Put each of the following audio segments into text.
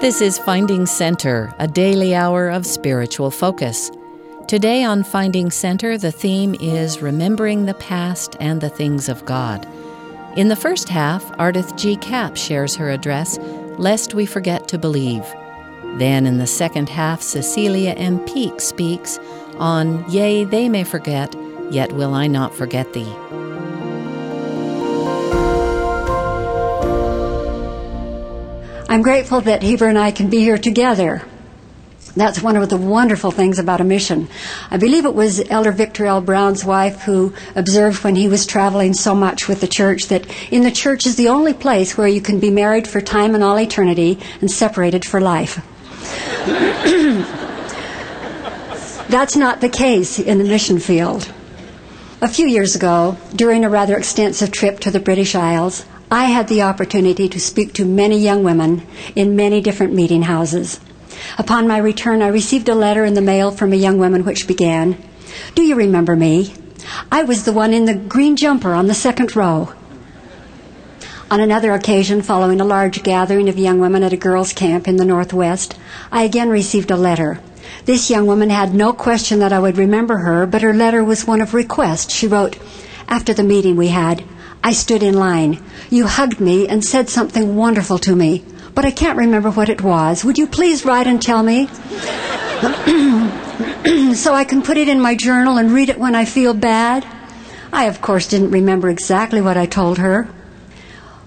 This is Finding Center, a daily hour of spiritual focus. Today on Finding Center, the theme is Remembering the Past and the Things of God. In the first half, Ardeth G. Kapp shares her address, Lest We Forget to Believe. Then in the second half, Cecilia M. Peake speaks on Yea, they may forget, yet will I not forget thee. I'm grateful that Heber and I can be here together. That's one of the wonderful things about a mission. I believe it was Elder Victor L. Brown's wife who observed when he was traveling so much with the church that in the church is the only place where you can be married for time and all eternity and separated for life. That's not the case in the mission field. A few years ago, during a rather extensive trip to the British Isles, I had the opportunity to speak to many young women in many different meeting houses. Upon my return, I received a letter in the mail from a young woman which began, Do you remember me? I was the one in the green jumper on the second row. On another occasion, following a large gathering of young women at a girls' camp in the Northwest, I again received a letter. This young woman had no question that I would remember her, but her letter was one of request. She wrote, After the meeting we had, I stood in line. You hugged me and said something wonderful to me, but I can't remember what it was. Would you please write and tell me? so I can put it in my journal and read it when I feel bad? I, of course, didn't remember exactly what I told her.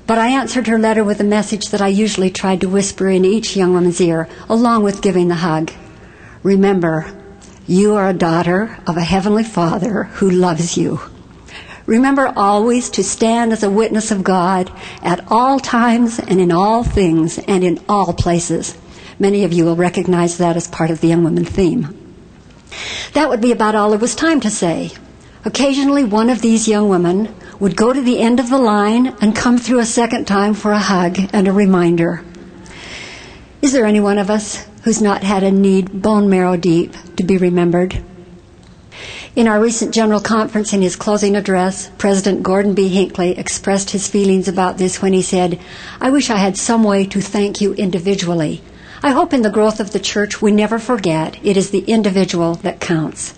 But I answered her letter with a message that I usually tried to whisper in each young woman's ear, along with giving the hug. Remember, you are a daughter of a Heavenly Father who loves you. Remember always to stand as a witness of God at all times and in all things and in all places. Many of you will recognize that as part of the Young Women theme. That would be about all there was time to say. Occasionally, one of these young women would go to the end of the line and come through a second time for a hug and a reminder. Is there any one of us who's not had a need bone marrow deep to be remembered? In our recent General Conference, in his closing address, President Gordon B. Hinckley expressed his feelings about this when he said, I wish I had some way to thank you individually. I hope in the growth of the church we never forget it is the individual that counts.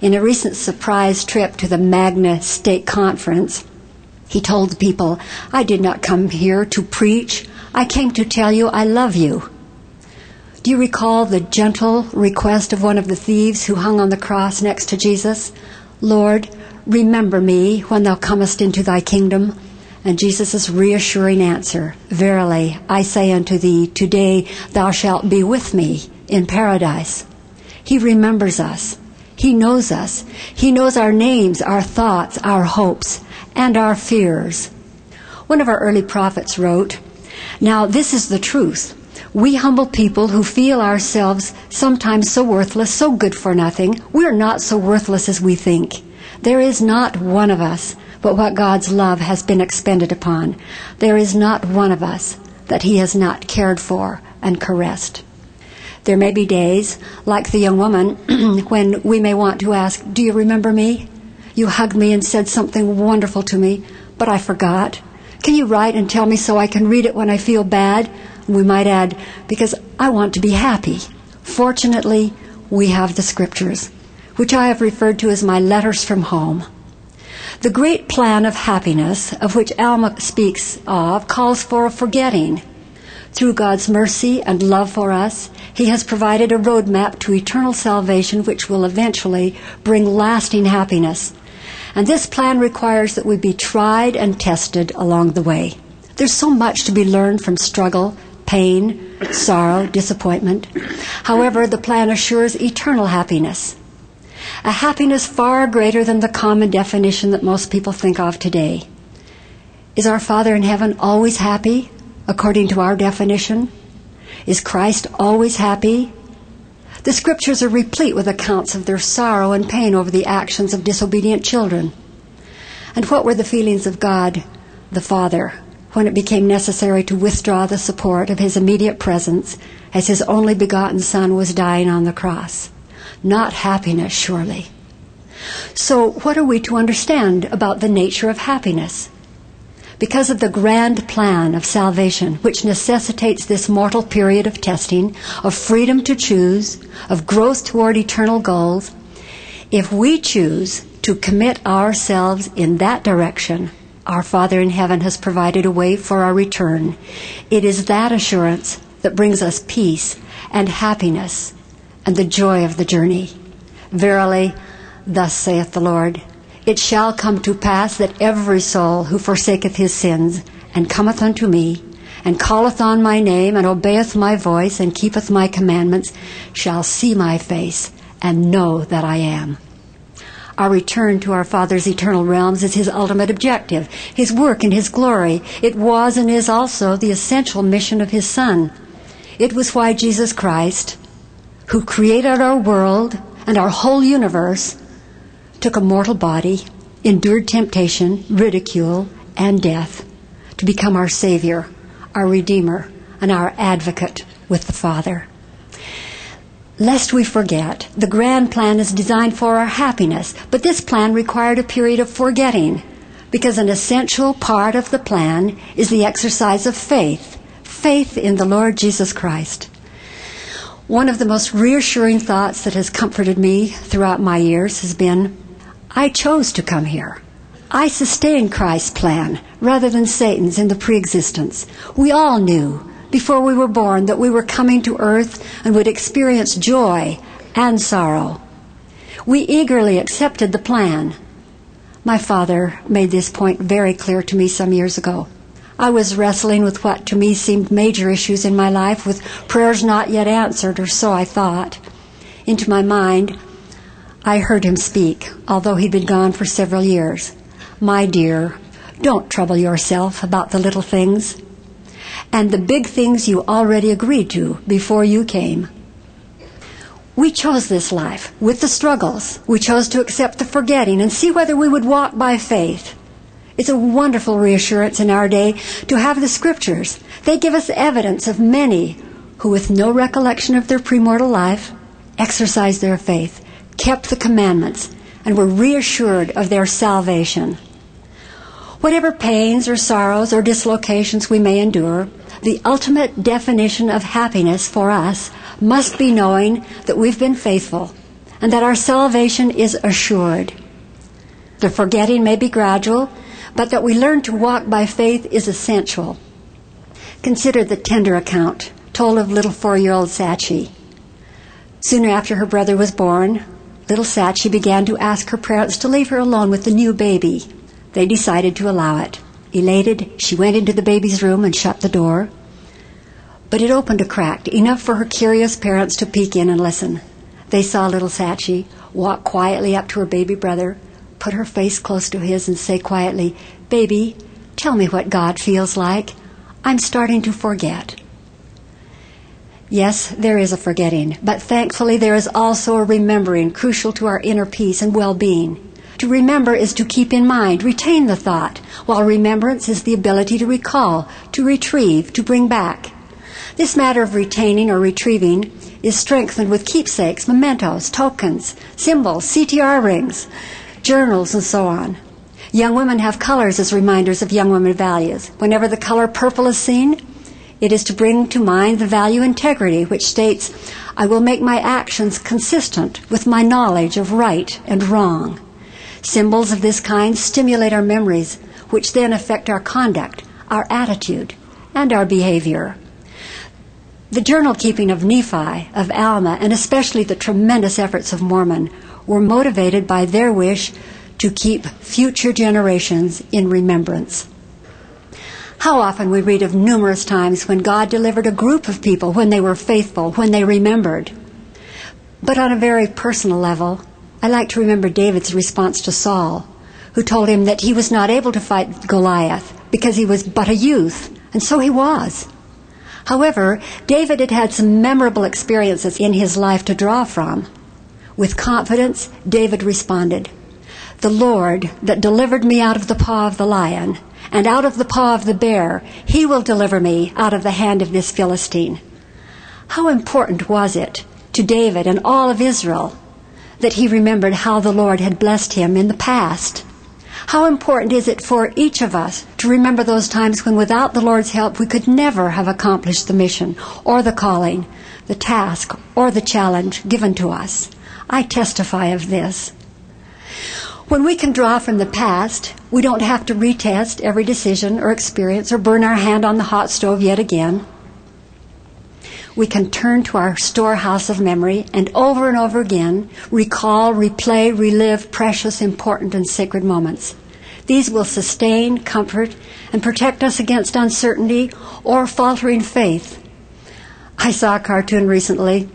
In a recent surprise trip to the Magna Stake Conference, he told the people, I did not come here to preach. I came to tell you I love you. Do you recall the gentle request of one of the thieves who hung on the cross next to Jesus? Lord, remember me when thou comest into thy kingdom. And Jesus' reassuring answer, Verily, I say unto thee, today thou shalt be with me in paradise. He remembers us. He knows us. He knows our names, our thoughts, our hopes, and our fears. One of our early prophets wrote, Now this is the truth. We humble people who feel ourselves sometimes so worthless, so good for nothing, we're not so worthless as we think. There is not one of us but what God's love has been expended upon. There is not one of us that He has not cared for and caressed. There may be days, like the young woman, when we may want to ask, Do you remember me? You hugged me and said something wonderful to me, but I forgot. Can you write and tell me so I can read it when I feel bad? We might add, because I want to be happy. Fortunately, we have the scriptures, which I have referred to as my letters from home. The great plan of happiness, of which Alma speaks of, calls for a forgetting. Through God's mercy and love for us, He has provided a roadmap to eternal salvation which will eventually bring lasting happiness. And this plan requires that we be tried and tested along the way. There's so much to be learned from struggle, pain, sorrow, disappointment. However, the plan assures eternal happiness. A happiness far greater than the common definition that most people think of today. Is our Father in heaven always happy, according to our definition? Is Christ always happy? The scriptures are replete with accounts of their sorrow and pain over the actions of disobedient children. And what were the feelings of God, the Father, when it became necessary to withdraw the support of his immediate presence as his only begotten Son was dying on the cross. Not happiness, surely. So, what are we to understand about the nature of happiness? because of the grand plan of salvation, which necessitates this mortal period of testing, of freedom to choose, of growth toward eternal goals, if we choose to commit ourselves in that direction, our Father in heaven has provided a way for our return. It is that assurance that brings us peace and happiness and the joy of the journey. Verily, thus saith the Lord, it shall come to pass that every soul who forsaketh his sins and cometh unto me, and calleth on my name, and obeyeth my voice, and keepeth my commandments, shall see my face, and know that I am. Our return to our Father's eternal realms is His ultimate objective, His work and His glory. It was and is also the essential mission of His Son. It was why Jesus Christ, who created our world and our whole universe, took a mortal body, endured temptation, ridicule, and death to become our Savior, our Redeemer, and our advocate with the Father. Lest we forget, the grand plan is designed for our happiness, but this plan required a period of forgetting because an essential part of the plan is the exercise of faith, faith in the Lord Jesus Christ. One of the most reassuring thoughts that has comforted me throughout my years has been I chose to come here. I sustained Christ's plan rather than Satan's in the preexistence. We all knew before we were born that we were coming to earth and would experience joy and sorrow. We eagerly accepted the plan. My father made this point very clear to me some years ago. I was wrestling with what to me seemed major issues in my life, with prayers not yet answered, or so I thought. Into my mind, I heard him speak, although he'd been gone for several years. My dear, don't trouble yourself about the little things and the big things you already agreed to before you came. We chose this life with the struggles. We chose to accept the forgetting and see whether we would walk by faith. It's a wonderful reassurance in our day to have the scriptures. They give us evidence of many who, with no recollection of their premortal life, exercised their faith kept the commandments, and were reassured of their salvation. Whatever pains or sorrows or dislocations we may endure, the ultimate definition of happiness for us must be knowing that we've been faithful and that our salvation is assured. The forgetting may be gradual, but that we learn to walk by faith is essential. Consider the tender account told of little four year old Sachi. Soon after her brother was born, Little Sachi began to ask her parents to leave her alone with the new baby. They decided to allow it. Elated, she went into the baby's room and shut the door. But it opened a crack, enough for her curious parents to peek in and listen. They saw little Sachi walk quietly up to her baby brother, put her face close to his, and say quietly, Baby, tell me what God feels like. I'm starting to forget. Yes, there is a forgetting, but thankfully there is also a remembering crucial to our inner peace and well being. To remember is to keep in mind, retain the thought, while remembrance is the ability to recall, to retrieve, to bring back. This matter of retaining or retrieving is strengthened with keepsakes, mementos, tokens, symbols, CTR rings, journals, and so on. Young women have colors as reminders of young women values. Whenever the color purple is seen, it is to bring to mind the value integrity, which states, I will make my actions consistent with my knowledge of right and wrong. Symbols of this kind stimulate our memories, which then affect our conduct, our attitude, and our behavior. The journal keeping of Nephi, of Alma, and especially the tremendous efforts of Mormon were motivated by their wish to keep future generations in remembrance. How often we read of numerous times when God delivered a group of people when they were faithful, when they remembered. But on a very personal level, I like to remember David's response to Saul, who told him that he was not able to fight Goliath because he was but a youth, and so he was. However, David had had some memorable experiences in his life to draw from. With confidence, David responded, The Lord that delivered me out of the paw of the lion and out of the paw of the bear, he will deliver me out of the hand of this Philistine. How important was it to David and all of Israel that he remembered how the Lord had blessed him in the past? How important is it for each of us to remember those times when without the Lord's help we could never have accomplished the mission or the calling, the task or the challenge given to us? I testify of this. When we can draw from the past, we don't have to retest every decision or experience or burn our hand on the hot stove yet again. We can turn to our storehouse of memory and over and over again recall, replay, relive precious, important, and sacred moments. These will sustain, comfort, and protect us against uncertainty or faltering faith. I saw a cartoon recently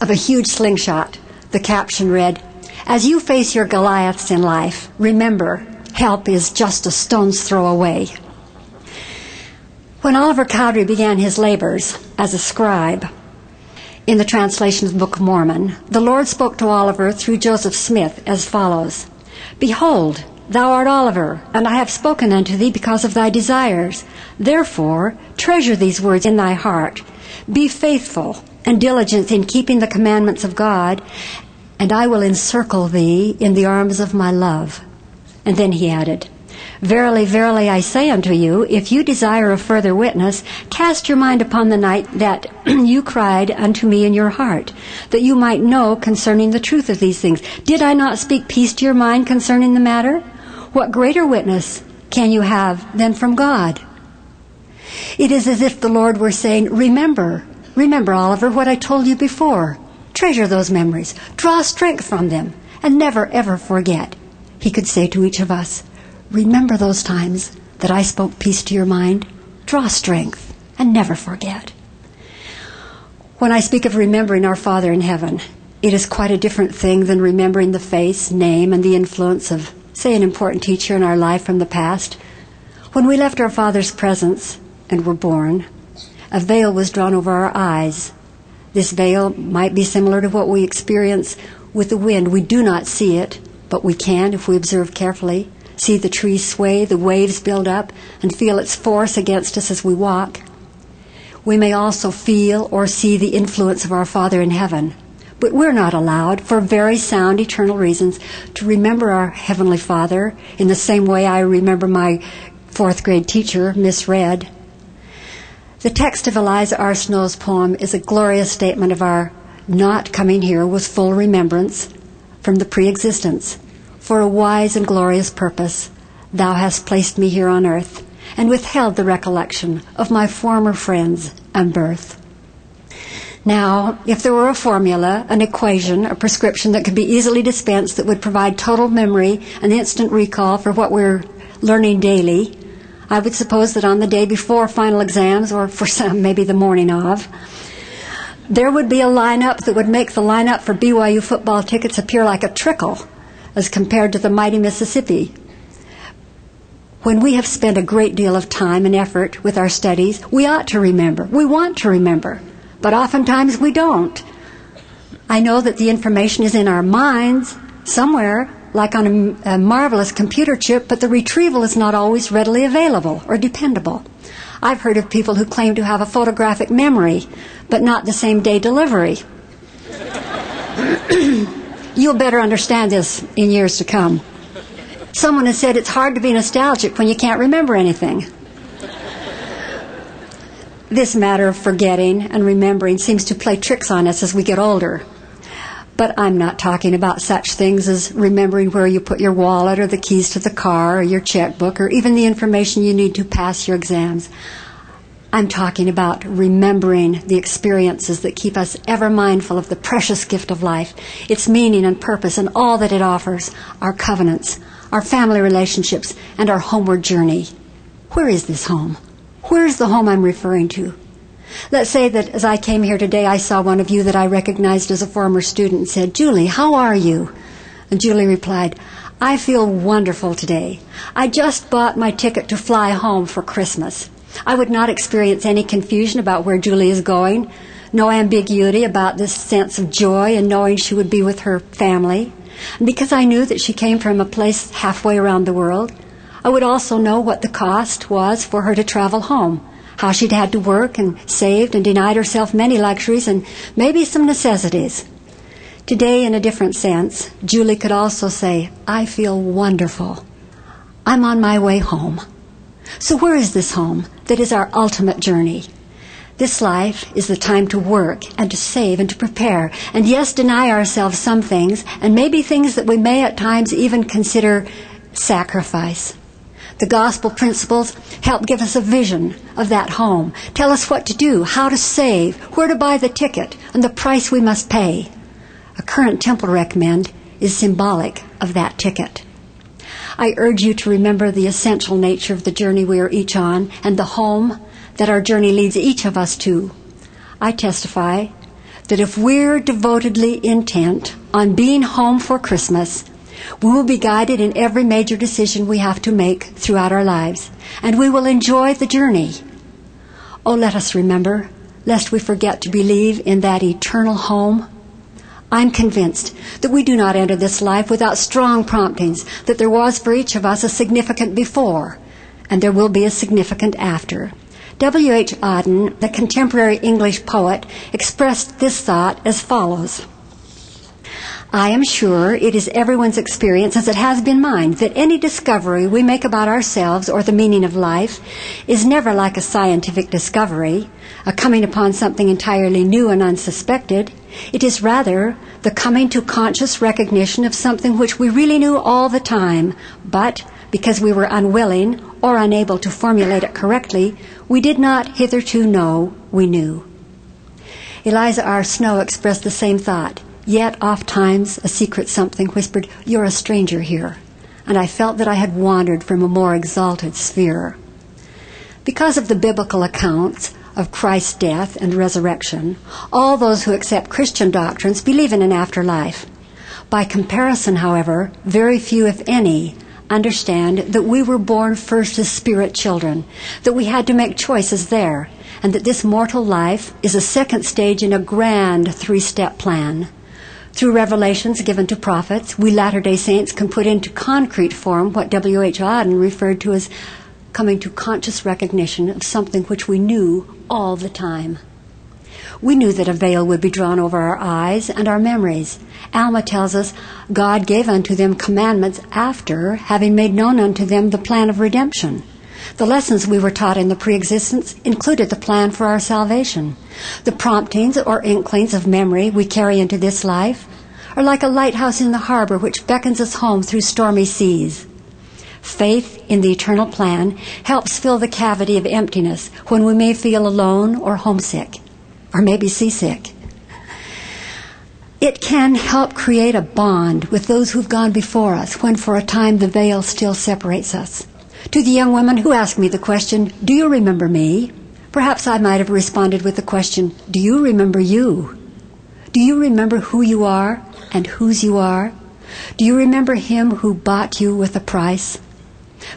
of a huge slingshot. The caption read, As you face your Goliaths in life, remember, help is just a stone's throw away. When Oliver Cowdery began his labors as a scribe in the translation of the Book of Mormon, the Lord spoke to Oliver through Joseph Smith as follows Behold, thou art Oliver, and I have spoken unto thee because of thy desires. Therefore, treasure these words in thy heart. Be faithful and diligent in keeping the commandments of God, and I will encircle thee in the arms of my love. And then he added, Verily, verily, I say unto you, if you desire a further witness, cast your mind upon the night that you cried unto me in your heart, that you might know concerning the truth of these things. Did I not speak peace to your mind concerning the matter? What greater witness can you have than from God? It is as if the Lord were saying, Remember, remember, Oliver, what I told you before. Treasure those memories, draw strength from them, and never ever forget. He could say to each of us, Remember those times that I spoke peace to your mind. Draw strength and never forget. When I speak of remembering our Father in heaven, it is quite a different thing than remembering the face, name, and the influence of, say, an important teacher in our life from the past. When we left our Father's presence and were born, a veil was drawn over our eyes. This veil might be similar to what we experience with the wind. We do not see it, but we can if we observe carefully see the trees sway, the waves build up, and feel its force against us as we walk. We may also feel or see the influence of our Father in heaven. But we're not allowed, for very sound eternal reasons, to remember our Heavenly Father in the same way I remember my fourth grade teacher, Miss Red. The text of Eliza R. Snow's poem is a glorious statement of our not coming here with full remembrance from the pre existence for a wise and glorious purpose, thou hast placed me here on earth, and withheld the recollection of my former friends and birth. Now, if there were a formula, an equation, a prescription that could be easily dispensed that would provide total memory and instant recall for what we're learning daily, I would suppose that on the day before final exams, or for some, maybe the morning of, there would be a lineup that would make the lineup for BYU football tickets appear like a trickle as compared to the mighty Mississippi. When we have spent a great deal of time and effort with our studies, we ought to remember. We want to remember. But oftentimes we don't. I know that the information is in our minds somewhere, like on a, a, marvelous computer chip, but the retrieval is not always readily available or dependable. I've heard of people who claim to have a photographic memory, but not the same day delivery. You'll better understand this in years to come. Someone has said it's hard to be nostalgic when you can't remember anything. This matter of forgetting and remembering seems to play tricks on us as we get older. But I'm not talking about such things as remembering where you put your wallet or the keys to the car or your checkbook or even the information you need to pass your exams. I'm talking about remembering the experiences that keep us ever mindful of the precious gift of life, its meaning and purpose, and all that it offers our covenants, our family relationships, and our homeward journey. Where is this home? Where is the home I'm referring to? Let's say that as I came here today, I saw one of you that I recognized as a former student and said, Julie, how are you? And Julie replied, I feel wonderful today. I just bought my ticket to fly home for Christmas. I would not experience any confusion about where Julie is going, no ambiguity about this sense of joy and knowing she would be with her family. And because I knew that she came from a place halfway around the world, I would also know what the cost was for her to travel home, how she'd had to work and saved and denied herself many luxuries and maybe some necessities. Today, in a different sense, Julie could also say, I feel wonderful. I'm on my way home. So where is this home that is our ultimate journey? This life is the time to work and to save and to prepare, and yes, deny ourselves some things, and maybe things that we may at times even consider sacrifice. The gospel principles help give us a vision of that home, tell us what to do, how to save, where to buy the ticket, and the price we must pay. A current temple recommend is symbolic of that ticket. I urge you to remember the essential nature of the journey we are each on and the home that our journey leads each of us to. I testify that if we're devotedly intent on being home for Christmas, we will be guided in every major decision we have to make throughout our lives, and we will enjoy the journey. Oh, let us remember, lest we forget to believe in that eternal home. I'm convinced that we do not enter this life without strong promptings that there was for each of us a significant before, and there will be a significant after. W. H. Auden, the contemporary English poet, expressed this thought as follows. I am sure it is everyone's experience, as it has been mine, that any discovery we make about ourselves or the meaning of life is never like a scientific discovery, a coming upon something entirely new and unsuspected. It is rather the coming to conscious recognition of something which we really knew all the time, but because we were unwilling or unable to formulate it correctly, we did not hitherto know we knew. Eliza R. Snow expressed the same thought, yet oft times a secret something whispered, You're a stranger here. And I felt that I had wandered from a more exalted sphere. Because of the biblical accounts of Christ's death and resurrection, all those who accept Christian doctrines believe in an afterlife. By comparison, however, very few, if any, understand that we were born first as spirit children, that we had to make choices there, and that this mortal life is a second stage in a grand three step plan. Through revelations given to prophets, we Latter day Saints can put into concrete form what W. H. Auden referred to as coming to conscious recognition of something which we knew all the time. We knew that a veil would be drawn over our eyes and our memories. Alma tells us God gave unto them commandments after having made known unto them the plan of redemption. The lessons we were taught in the preexistence included the plan for our salvation. The promptings or inklings of memory we carry into this life are like a lighthouse in the harbor which beckons us home through stormy seas. Faith in the eternal plan helps fill the cavity of emptiness when we may feel alone or homesick or maybe seasick. It can help create a bond with those who've gone before us when for a time the veil still separates us. To the young women who asked me the question, Do you remember me? Perhaps I might have responded with the question, Do you remember you? Do you remember who you are and whose you are? Do you remember him who bought you with a price?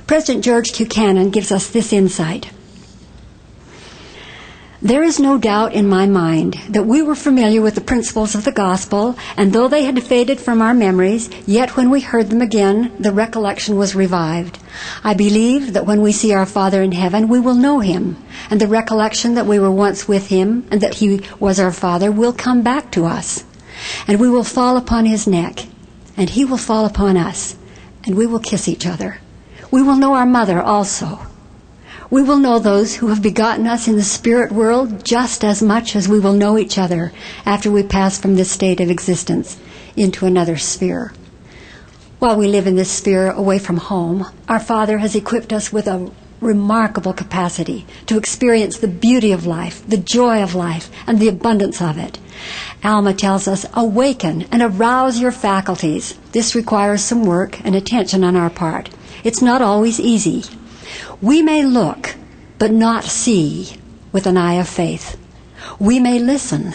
President George Q. Cannon gives us this insight. There is no doubt in my mind that we were familiar with the principles of the gospel, and though they had faded from our memories, yet when we heard them again, the recollection was revived. I believe that when we see our Father in heaven, we will know him, and the recollection that we were once with him and that he was our Father will come back to us. And we will fall upon his neck, and he will fall upon us, and we will kiss each other. We will know our mother also we will know those who have begotten us in the spirit world just as much as we will know each other after we pass from this state of existence into another sphere. While we live in this sphere away from home, our Father has equipped us with a remarkable capacity to experience the beauty of life, the joy of life, and the abundance of it. Alma tells us, awaken and arouse your faculties. This requires some work and attention on our part. It's not always easy. We may look, but not see with an eye of faith. We may listen,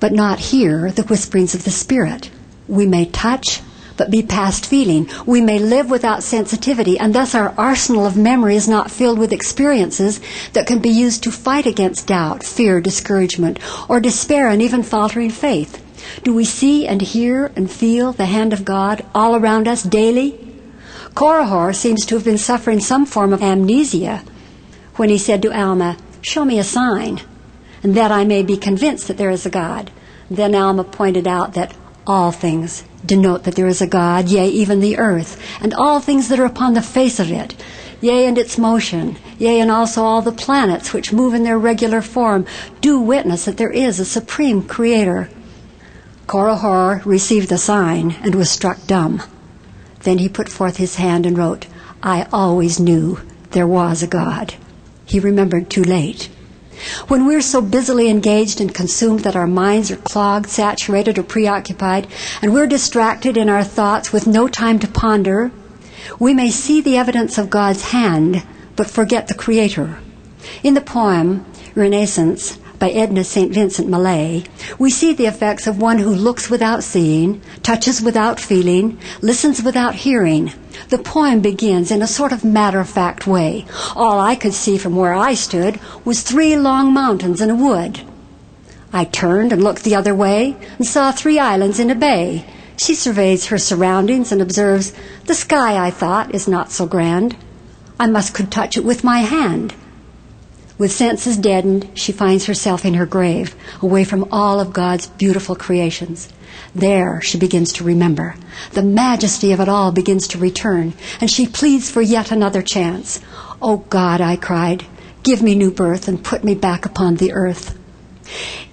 but not hear the whisperings of the Spirit. We may touch, but be past feeling. We may live without sensitivity, and thus our arsenal of memory is not filled with experiences that can be used to fight against doubt, fear, discouragement, or despair, and even faltering faith. Do we see and hear and feel the hand of God all around us daily? Korihor seems to have been suffering some form of amnesia when he said to Alma, Show me a sign, and that I may be convinced that there is a God. Then Alma pointed out that all things denote that there is a God, yea, even the earth, and all things that are upon the face of it, yea, and its motion, yea, and also all the planets which move in their regular form, do witness that there is a supreme creator. Korihor received the sign and was struck dumb. Then he put forth his hand and wrote, I always knew there was a God. He remembered too late. When we're so busily engaged and consumed that our minds are clogged, saturated, or preoccupied, and we're distracted in our thoughts with no time to ponder, we may see the evidence of God's hand, but forget the Creator. In the poem Renaissance by Edna St. Vincent Millay, we see the effects of one who looks without seeing, touches without feeling, listens without hearing. The poem begins in a sort of matter of fact way. All I could see from where I stood was three long mountains and a wood. I turned and looked the other way and saw three islands in a bay. She surveys her surroundings and observes, The sky, I thought, is not so grand. I must could touch it with my hand. With senses deadened, she finds herself in her grave, away from all of God's beautiful creations. There she begins to remember. The majesty of it all begins to return, and she pleads for yet another chance. Oh God, I cried, give me new birth and put me back upon the earth.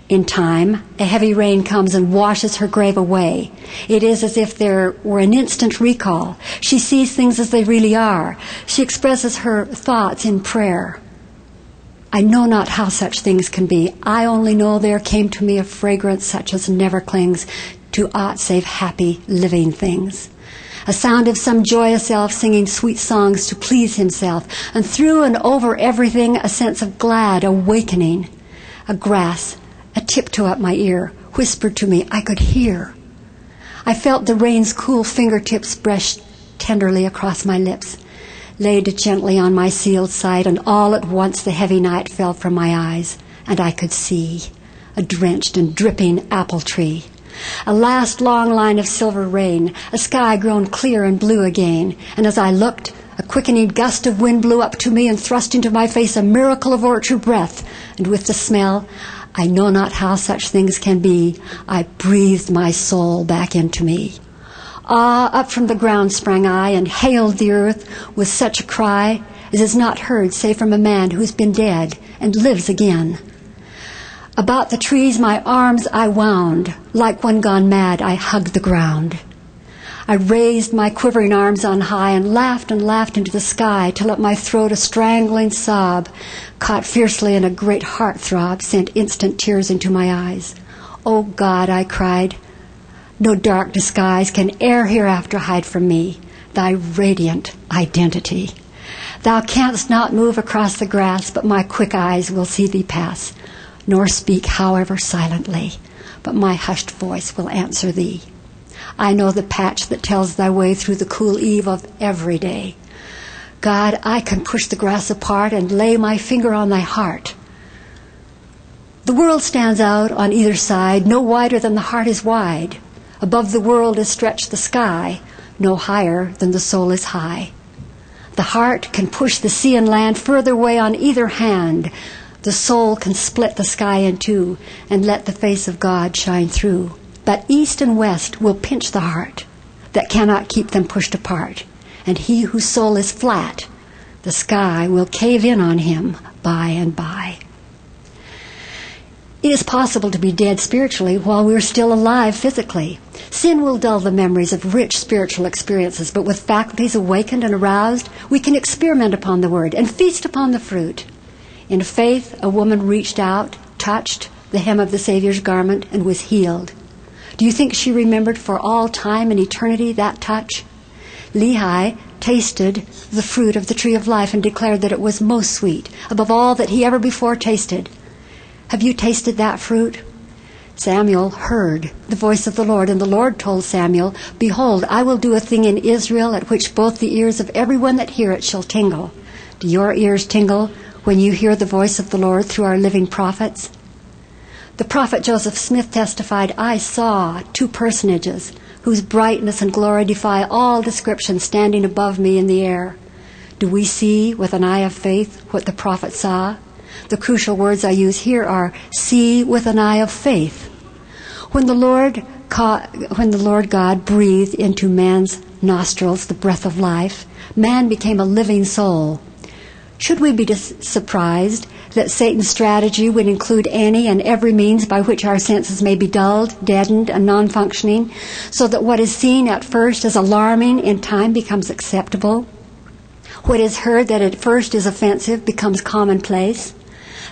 In time, a heavy rain comes and washes her grave away. It is as if there were an instant recall. She sees things as they really are. She expresses her thoughts in prayer. I know not how such things can be. I only know there came to me a fragrance such as never clings to aught save happy living things. A sound of some joyous elf singing sweet songs to please himself, and through and over everything a sense of glad awakening. A grass, a tiptoe at my ear, whispered to me I could hear. I felt the rain's cool fingertips brush tenderly across my lips laid gently on my sealed sight, and all at once the heavy night fell from my eyes, and I could see a drenched and dripping apple tree. A last long line of silver rain, a sky grown clear and blue again, and as I looked, a quickening gust of wind blew up to me and thrust into my face a miracle of orchard breath, and with the smell, I know not how such things can be, I breathed my soul back into me. Ah, up from the ground sprang I and hailed the earth with such a cry as is not heard save from a man who's been dead and lives again. About the trees my arms I wound, like one gone mad I hugged the ground. I raised my quivering arms on high and laughed and laughed into the sky till at my throat a strangling sob, caught fiercely in a great heart throb, sent instant tears into my eyes. Oh God, I cried, no dark disguise can e'er hereafter hide from me thy radiant identity. Thou canst not move across the grass, but my quick eyes will see thee pass, nor speak, however silently, but my hushed voice will answer thee. I know the patch that tells thy way through the cool eve of every day. God, I can push the grass apart and lay my finger on thy heart. The world stands out on either side, no wider than the heart is wide. Above the world is stretched the sky, no higher than the soul is high. The heart can push the sea and land further away on either hand. The soul can split the sky in two and let the face of God shine through. But east and west will pinch the heart that cannot keep them pushed apart. And he whose soul is flat, the sky will cave in on him by and by. It is possible to be dead spiritually while we're still alive physically. Sin will dull the memories of rich spiritual experiences, but with faculties awakened and aroused, we can experiment upon the Word and feast upon the fruit. In faith, a woman reached out, touched the hem of the Savior's garment, and was healed. Do you think she remembered for all time and eternity that touch? Lehi tasted the fruit of the tree of life and declared that it was most sweet, above all that he ever before tasted. Have you tasted that fruit? Samuel heard the voice of the Lord, and the Lord told Samuel, Behold, I will do a thing in Israel at which both the ears of everyone that hear it shall tingle. Do your ears tingle when you hear the voice of the Lord through our living prophets? The prophet Joseph Smith testified, I saw two personages whose brightness and glory defy all description standing above me in the air. Do we see with an eye of faith what the prophet saw? The crucial words I use here are see with an eye of faith. When the Lord when the Lord God breathed into man's nostrils the breath of life, man became a living soul. Should we be surprised that Satan's strategy would include any and every means by which our senses may be dulled, deadened, and non functioning, so that what is seen at first as alarming in time becomes acceptable? What is heard that at first is offensive becomes commonplace?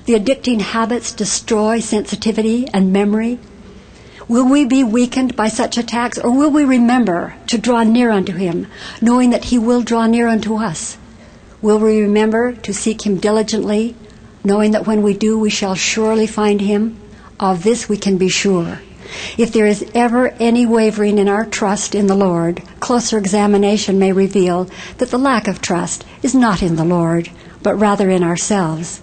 The addicting habits destroy sensitivity and memory. Will we be weakened by such attacks, or will we remember to draw near unto Him, knowing that He will draw near unto us? Will we remember to seek Him diligently, knowing that when we do, we shall surely find Him? Of this we can be sure. If there is ever any wavering in our trust in the Lord, closer examination may reveal that the lack of trust is not in the Lord, but rather in ourselves.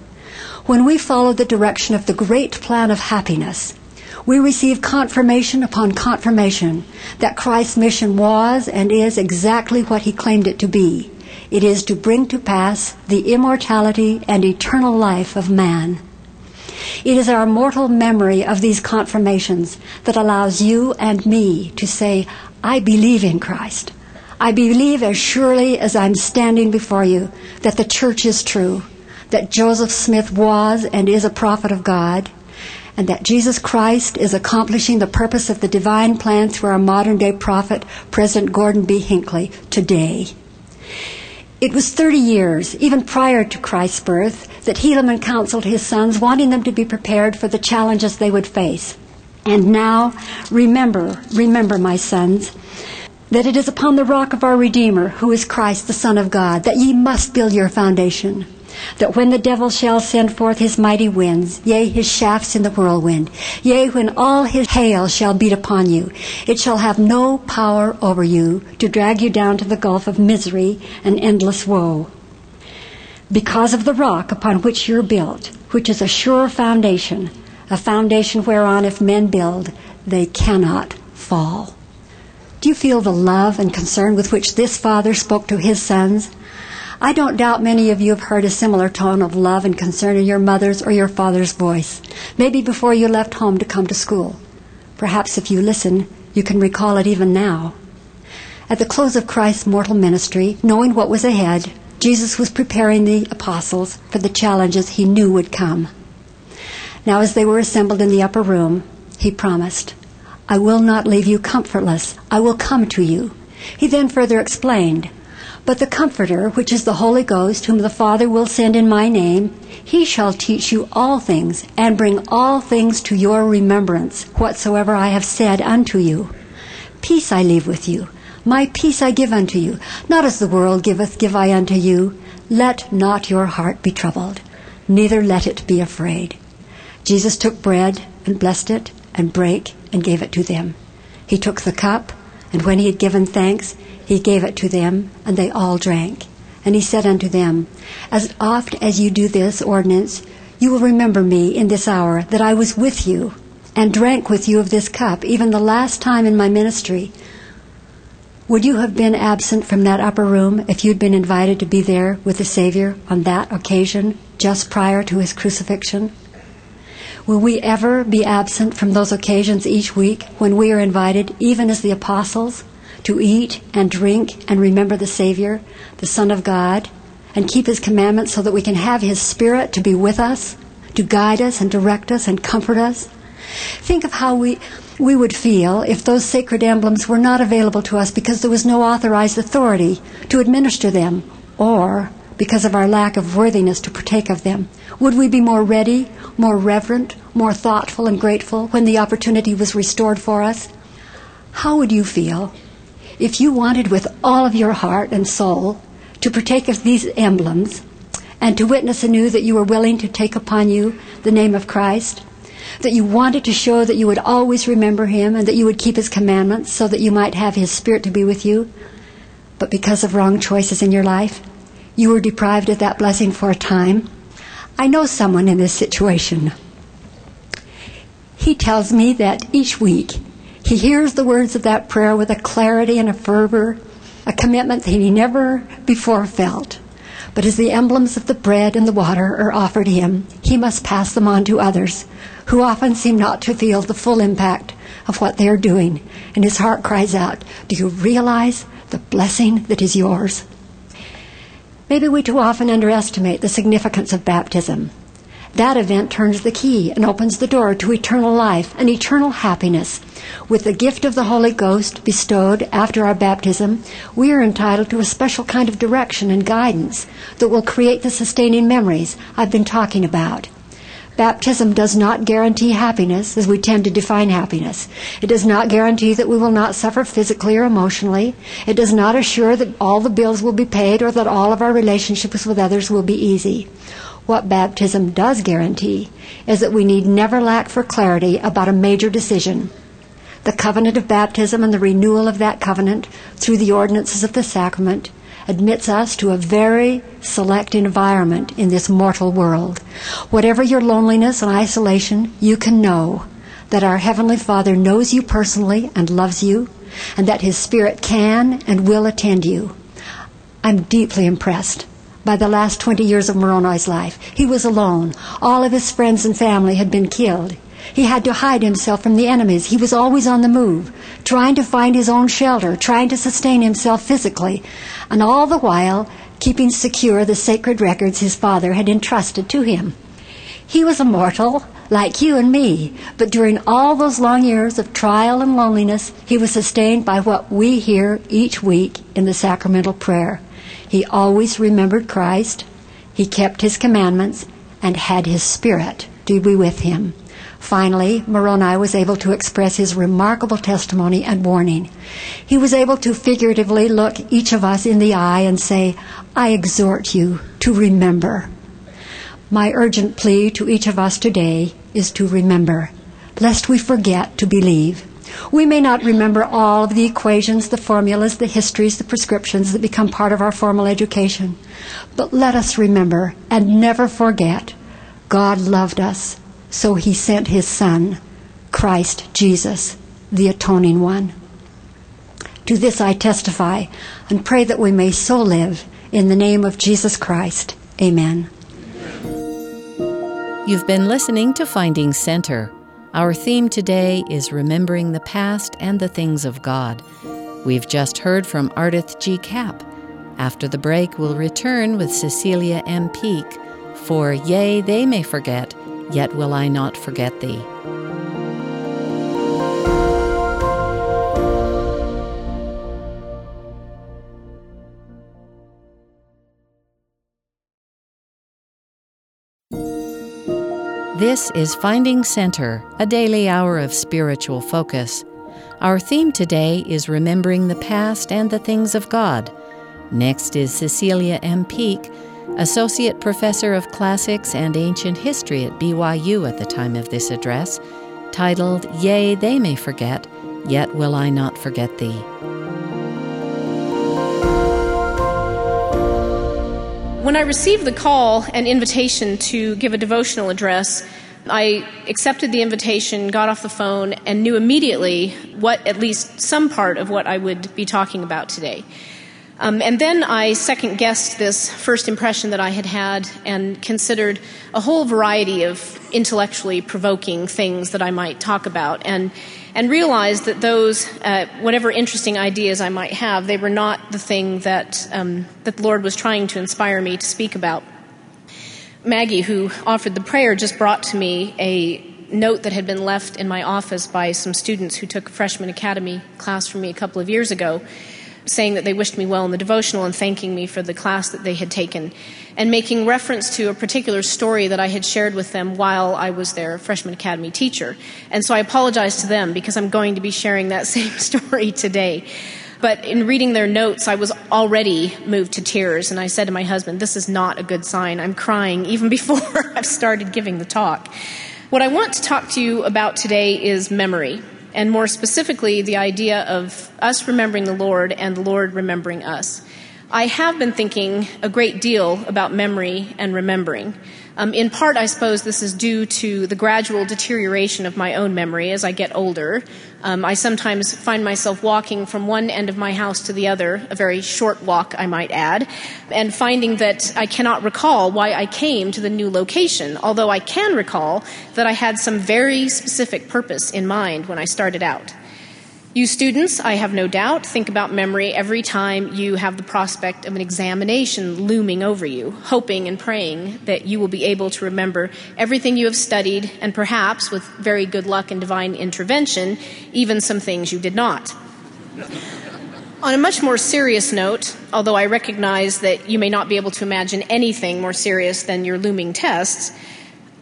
When we follow the direction of the great plan of happiness, we receive confirmation upon confirmation that Christ's mission was and is exactly what he claimed it to be. It is to bring to pass the immortality and eternal life of man. It is our mortal memory of these confirmations that allows you and me to say, I believe in Christ. I believe as surely as I'm standing before you that the church is true that Joseph Smith was and is a prophet of God, and that Jesus Christ is accomplishing the purpose of the divine plan through our modern day prophet, President Gordon B. Hinckley, today. It was 30 years, even prior to Christ's birth, that Helaman counseled his sons, wanting them to be prepared for the challenges they would face. And now, remember, remember, my sons, that it is upon the rock of our Redeemer, who is Christ, the Son of God, that ye must build your foundation that when the devil shall send forth his mighty winds, yea, his shafts in the whirlwind, yea, when all his hail shall beat upon you, it shall have no power over you to drag you down to the gulf of misery and endless woe. Because of the rock upon which you're built, which is a sure foundation, a foundation whereon if men build, they cannot fall. Do you feel the love and concern with which this father spoke to his sons? I don't doubt many of you have heard a similar tone of love and concern in your mother's or your father's voice, maybe before you left home to come to school. Perhaps if you listen, you can recall it even now. At the close of Christ's mortal ministry, knowing what was ahead, Jesus was preparing the apostles for the challenges he knew would come. Now, as they were assembled in the upper room, he promised, I will not leave you comfortless. I will come to you. He then further explained, but the Comforter, which is the Holy Ghost, whom the Father will send in my name, he shall teach you all things, and bring all things to your remembrance, whatsoever I have said unto you. Peace I leave with you. My peace I give unto you. Not as the world giveth, give I unto you. Let not your heart be troubled, neither let it be afraid. Jesus took bread and blessed it, and brake and gave it to them. He took the cup, and when he had given thanks, he gave it to them, and they all drank. And he said unto them, As oft as you do this ordinance, you will remember me in this hour that I was with you, and drank with you of this cup, even the last time in my ministry. Would you have been absent from that upper room if you'd been invited to be there with the Savior on that occasion, just prior to his crucifixion? Will we ever be absent from those occasions each week when we are invited, even as the apostles, to eat and drink and remember the Savior, the Son of God, and keep His commandments so that we can have His Spirit to be with us, to guide us and direct us and comfort us. Think of how we, we would feel if those sacred emblems were not available to us because there was no authorized authority to administer them, or because of our lack of worthiness to partake of them. Would we be more ready, more reverent, more thoughtful and grateful when the opportunity was restored for us? How would you feel if you wanted with all of your heart and soul to partake of these emblems and to witness anew that you were willing to take upon you the name of Christ, that you wanted to show that you would always remember him and that you would keep his commandments so that you might have his spirit to be with you, but because of wrong choices in your life, you were deprived of that blessing for a time. I know someone in this situation. He tells me that each week he hears the words of that prayer with a clarity and a fervor, a commitment that he never before felt. But as the emblems of the bread and the water are offered him, he must pass them on to others, who often seem not to feel the full impact of what they are doing, and his heart cries out, Do you realize the blessing that is yours? Maybe we too often underestimate the significance of baptism. That event turns the key and opens the door to eternal life and eternal happiness. With the gift of the Holy Ghost bestowed after our baptism, we are entitled to a special kind of direction and guidance that will create the sustaining memories I've been talking about. Baptism does not guarantee happiness as we tend to define happiness. It does not guarantee that we will not suffer physically or emotionally. It does not assure that all the bills will be paid or that all of our relationships with others will be easy. What baptism does guarantee is that we need never lack for clarity about a major decision. The covenant of baptism and the renewal of that covenant through the ordinances of the sacrament admits us to a very select environment in this mortal world. Whatever your loneliness and isolation, you can know that our Heavenly Father knows you personally and loves you, and that His Spirit can and will attend you. I'm deeply impressed by the last 20 years of Moroni's life. He was alone. All of his friends and family had been killed. He had to hide himself from the enemies. He was always on the move, trying to find his own shelter, trying to sustain himself physically, and all the while keeping secure the sacred records his father had entrusted to him. He was a mortal, like you and me, but during all those long years of trial and loneliness, he was sustained by what we hear each week in the sacramental prayer. He always remembered Christ, he kept his commandments, and had his spirit to be with him. Finally, Moroni was able to express his remarkable testimony and warning. He was able to figuratively look each of us in the eye and say, I exhort you to remember. My urgent plea to each of us today is to remember, lest we forget to believe. We may not remember all of the equations, the formulas, the histories, the prescriptions that become part of our formal education. But let us remember and never forget God loved us so he sent his Son, Christ Jesus, the atoning one. To this I testify and pray that we may so live in the name of Jesus Christ. Amen. You've been listening to Finding Center. Our theme today is Remembering the Past and the Things of God. We've just heard from Ardeth G. Kapp. After the break, we'll return with Cecilia M. Peek for Yea, They May Forget, Yet will I not forget thee. This is Finding Center, a daily hour of spiritual focus. Our theme today is Remembering the Past and the Things of God. Next is Cecilia M. Peek Associate Professor of Classics and Ancient History at BYU at the time of this address, titled Yea, They May Forget, Yet Will I Not Forget Thee. When I received the call and invitation to give a devotional address, I accepted the invitation, got off the phone, and knew immediately what at least some part of what I would be talking about today. Um, and then I second guessed this first impression that I had had and considered a whole variety of intellectually provoking things that I might talk about and and realized that those uh, whatever interesting ideas I might have they were not the thing that um, that the Lord was trying to inspire me to speak about. Maggie, who offered the prayer, just brought to me a note that had been left in my office by some students who took a freshman academy class from me a couple of years ago saying that they wished me well in the devotional and thanking me for the class that they had taken, and making reference to a particular story that I had shared with them while I was their freshman academy teacher. And so I apologize to them because I'm going to be sharing that same story today. But in reading their notes, I was already moved to tears, and I said to my husband, This is not a good sign. I'm crying even before I've started giving the talk. What I want to talk to you about today is memory and more specifically, the idea of us remembering the Lord and the Lord remembering us. I have been thinking a great deal about memory and remembering. Um, in part, I suppose this is due to the gradual deterioration of my own memory as I get older. Um, I sometimes find myself walking from one end of my house to the other, a very short walk, I might add, and finding that I cannot recall why I came to the new location, although I can recall that I had some very specific purpose in mind when I started out. You students, I have no doubt, think about memory every time you have the prospect of an examination looming over you, hoping and praying that you will be able to remember everything you have studied and perhaps, with very good luck and divine intervention, even some things you did not. On a much more serious note, although I recognize that you may not be able to imagine anything more serious than your looming tests,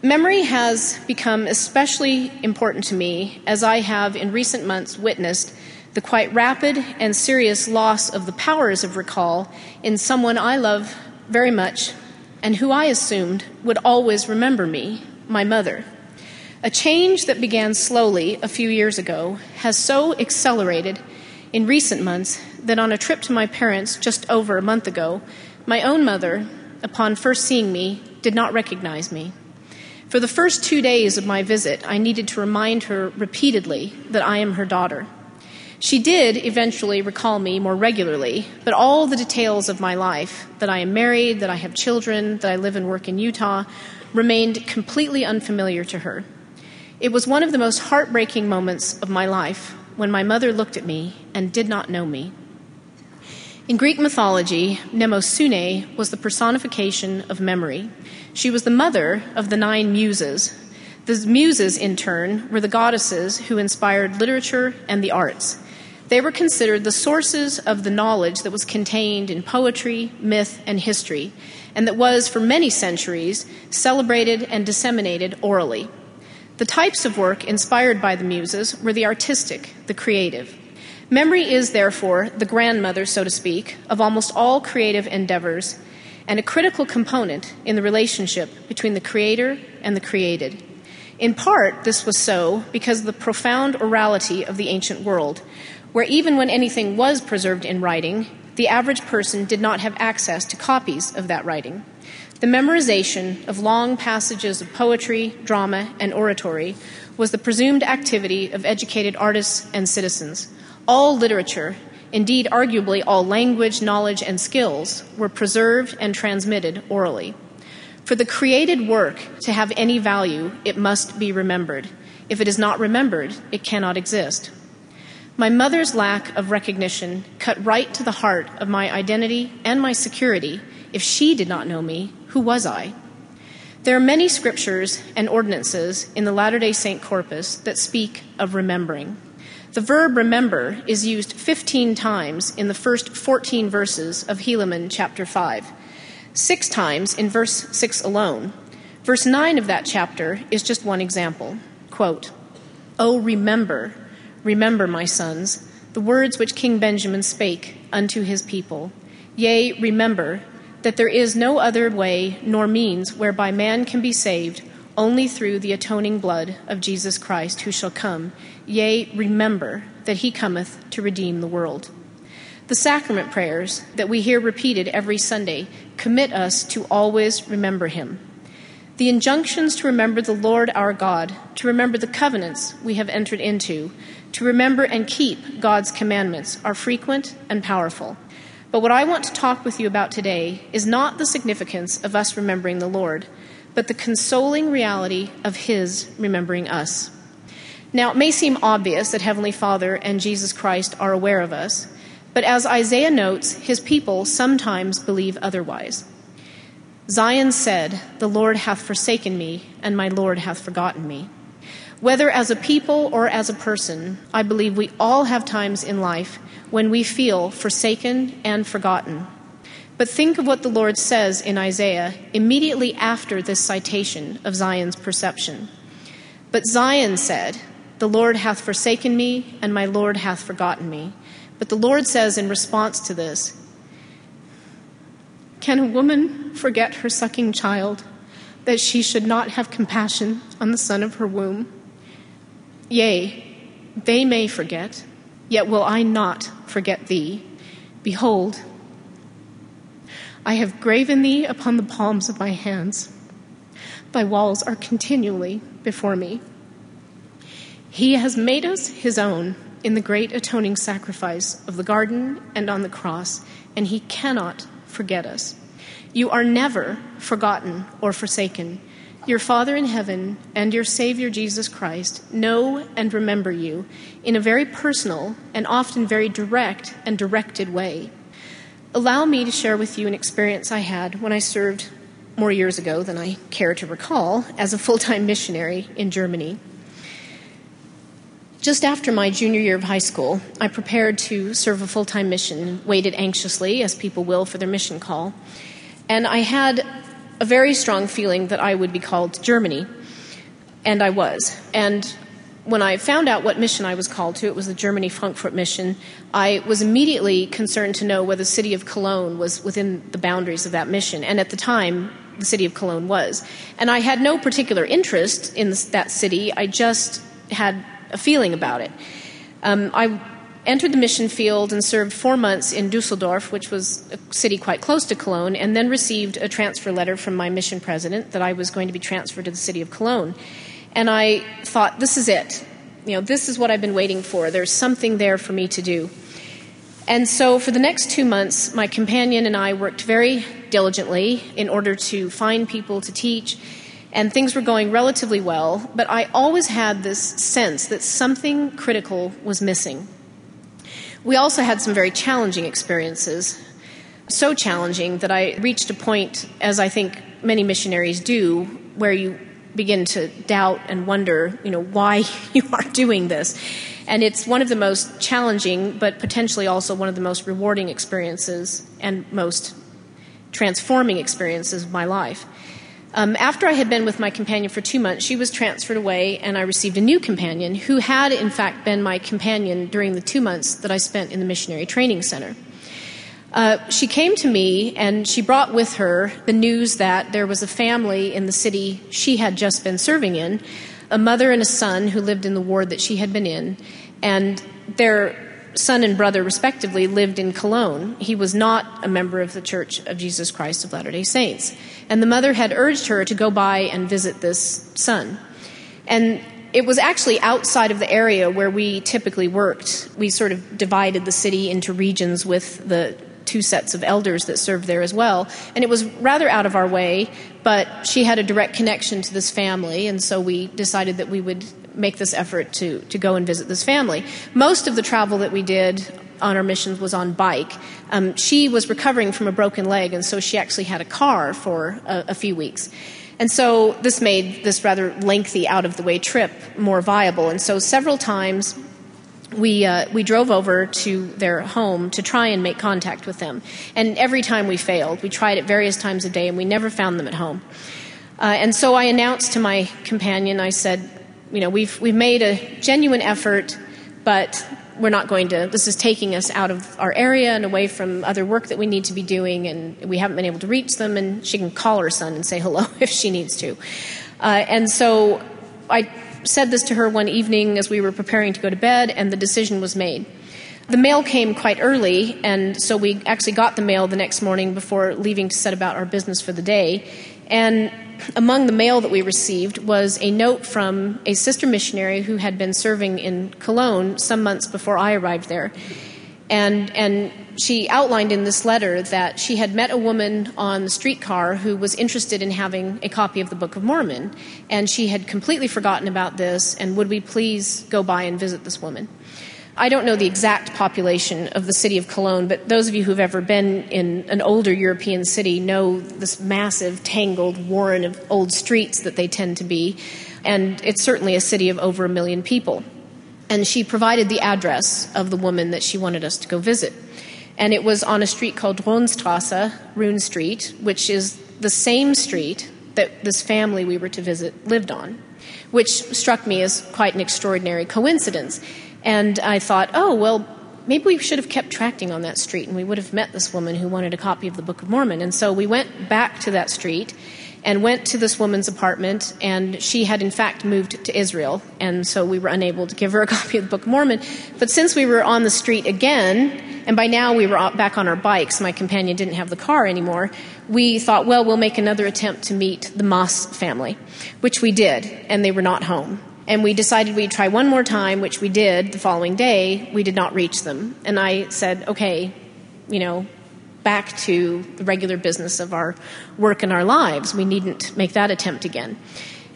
Memory has become especially important to me as I have in recent months witnessed the quite rapid and serious loss of the powers of recall in someone I love very much and who I assumed would always remember me, my mother. A change that began slowly a few years ago has so accelerated in recent months that on a trip to my parents just over a month ago, my own mother, upon first seeing me, did not recognize me. For the first two days of my visit, I needed to remind her repeatedly that I am her daughter. She did eventually recall me more regularly, but all the details of my life that I am married, that I have children, that I live and work in Utah remained completely unfamiliar to her. It was one of the most heartbreaking moments of my life when my mother looked at me and did not know me. In Greek mythology, Mnemosyne was the personification of memory. She was the mother of the nine muses. The muses, in turn, were the goddesses who inspired literature and the arts. They were considered the sources of the knowledge that was contained in poetry, myth, and history, and that was, for many centuries, celebrated and disseminated orally. The types of work inspired by the muses were the artistic, the creative. Memory is, therefore, the grandmother, so to speak, of almost all creative endeavors and a critical component in the relationship between the creator and the created. In part, this was so because of the profound orality of the ancient world, where even when anything was preserved in writing, the average person did not have access to copies of that writing. The memorization of long passages of poetry, drama, and oratory was the presumed activity of educated artists and citizens all literature, indeed, arguably all language, knowledge, and skills, were preserved and transmitted orally. For the created work to have any value, it must be remembered. If it is not remembered, it cannot exist. My mother's lack of recognition cut right to the heart of my identity and my security. If she did not know me, who was I? There are many scriptures and ordinances in the Latter day Saint corpus that speak of remembering. The verb remember is used 15 times in the first 14 verses of Helaman chapter 5, six times in verse 6 alone. Verse 9 of that chapter is just one example. Quote, Oh, remember, remember, my sons, the words which King Benjamin spake unto his people. Yea, remember that there is no other way nor means whereby man can be saved only through the atoning blood of Jesus Christ, who shall come. Yea, remember that he cometh to redeem the world. The sacrament prayers that we hear repeated every Sunday commit us to always remember him. The injunctions to remember the Lord our God, to remember the covenants we have entered into, to remember and keep God's commandments are frequent and powerful. But what I want to talk with you about today is not the significance of us remembering the Lord, but the consoling reality of His remembering us. Now, it may seem obvious that Heavenly Father and Jesus Christ are aware of us, but as Isaiah notes, His people sometimes believe otherwise. Zion said, The Lord hath forsaken me, and my Lord hath forgotten me. Whether as a people or as a person, I believe we all have times in life when we feel forsaken and forgotten. But think of what the Lord says in Isaiah immediately after this citation of Zion's perception. But Zion said, The Lord hath forsaken me, and my Lord hath forgotten me. But the Lord says in response to this, Can a woman forget her sucking child, that she should not have compassion on the son of her womb? Yea, they may forget, yet will I not forget thee. Behold, I have graven thee upon the palms of my hands. Thy walls are continually before me. He has made us his own in the great atoning sacrifice of the garden and on the cross, and he cannot forget us. You are never forgotten or forsaken. Your Father in heaven and your Savior Jesus Christ know and remember you in a very personal and often very direct and directed way. Allow me to share with you an experience I had when I served more years ago than I care to recall as a full time missionary in Germany. Just after my junior year of high school, I prepared to serve a full time mission, waited anxiously, as people will, for their mission call. And I had a very strong feeling that I would be called to Germany, and I was. And when I found out what mission I was called to, it was the Germany Frankfurt mission, I was immediately concerned to know whether the city of Cologne was within the boundaries of that mission. And at the time, the city of Cologne was. And I had no particular interest in that city, I just had a feeling about it. Um, I entered the mission field and served four months in Dusseldorf, which was a city quite close to Cologne, and then received a transfer letter from my mission president that I was going to be transferred to the city of Cologne. And I thought, this is it. You know, this is what I've been waiting for. There's something there for me to do. And so for the next two months, my companion and I worked very diligently in order to find people to teach, and things were going relatively well, but I always had this sense that something critical was missing. We also had some very challenging experiences, so challenging that I reached a point, as I think many missionaries do, where you begin to doubt and wonder, you know, why you are doing this. And it's one of the most challenging, but potentially also one of the most rewarding experiences and most transforming experiences of my life. Um, after I had been with my companion for two months, she was transferred away, and I received a new companion who had, in fact, been my companion during the two months that I spent in the missionary training center. Uh, she came to me and she brought with her the news that there was a family in the city she had just been serving in, a mother and a son who lived in the ward that she had been in, and their son and brother, respectively, lived in Cologne. He was not a member of the Church of Jesus Christ of Latter day Saints. And the mother had urged her to go by and visit this son. And it was actually outside of the area where we typically worked. We sort of divided the city into regions with the two sets of elders that served there as well. And it was rather out of our way, but she had a direct connection to this family, and so we decided that we would make this effort to, to go and visit this family. Most of the travel that we did on our missions was on bike. Um, she was recovering from a broken leg, and so she actually had a car for a, a few weeks. And so this made this rather lengthy, out of the way trip more viable. And so several times we, uh, we drove over to their home to try and make contact with them. And every time we failed. We tried it various times a day and we never found them at home. Uh, and so I announced to my companion, I said, you know, we've, we've made a genuine effort, but we're not going to, this is taking us out of our area and away from other work that we need to be doing, and we haven't been able to reach them, and she can call her son and say hello if she needs to. Uh, and so I said this to her one evening as we were preparing to go to bed, and the decision was made. The mail came quite early, and so we actually got the mail the next morning before leaving to set about our business for the day. And among the mail that we received was a note from a sister missionary who had been serving in Cologne some months before I arrived there. And, and she outlined in this letter that she had met a woman on the streetcar who was interested in having a copy of the Book of Mormon. And she had completely forgotten about this, and would we please go by and visit this woman? I don't know the exact population of the city of Cologne, but those of you who've ever been in an older European city know this massive, tangled warren of old streets that they tend to be. And it's certainly a city of over a million people. And she provided the address of the woman that she wanted us to go visit. And it was on a street called Rundstrasse, Rune Street, which is the same street that this family we were to visit lived on, which struck me as quite an extraordinary coincidence. And I thought, oh, well, maybe we should have kept tracking on that street and we would have met this woman who wanted a copy of the Book of Mormon. And so we went back to that street and went to this woman's apartment, and she had in fact moved to Israel, and so we were unable to give her a copy of the Book of Mormon. But since we were on the street again, and by now we were back on our bikes. My companion didn't have the car anymore. We thought, well, we'll make another attempt to meet the Moss family, which we did, and they were not home. And we decided we'd try one more time, which we did the following day. We did not reach them. And I said, okay, you know, back to the regular business of our work and our lives. We needn't make that attempt again.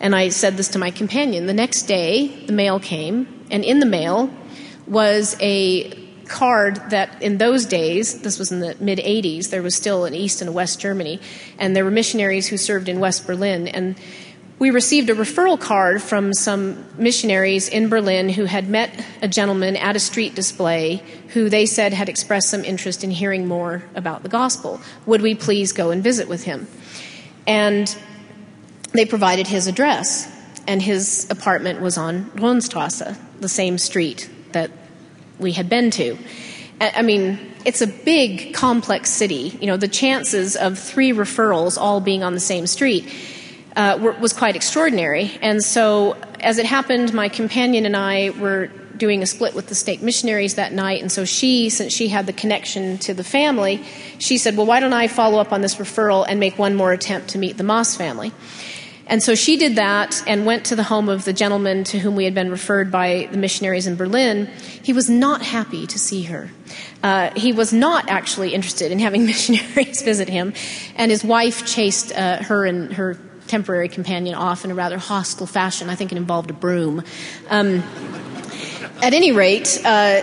And I said this to my companion. The next day, the mail came, and in the mail was a card that in those days, this was in the mid 80s, there was still an East and a West Germany, and there were missionaries who served in West Berlin. And we received a referral card from some missionaries in Berlin who had met a gentleman at a street display who they said had expressed some interest in hearing more about the gospel. Would we please go and visit with him? And they provided his address, and his apartment was on Ronstrasse, the same street that we had been to. I mean, it's a big, complex city. You know, the chances of three referrals all being on the same street uh, was quite extraordinary. And so, as it happened, my companion and I were doing a split with the stake missionaries that night. And so she, since she had the connection to the family, she said, Well, why don't I follow up on this referral and make one more attempt to meet the Moss family? And so she did that and went to the home of the gentleman to whom we had been referred by the missionaries in Berlin. He was not happy to see her. Uh, he was not actually interested in having missionaries visit him, and his wife chased uh, her and her temporary companion off in a rather hostile fashion. I think it involved a broom. Um, at any rate, uh,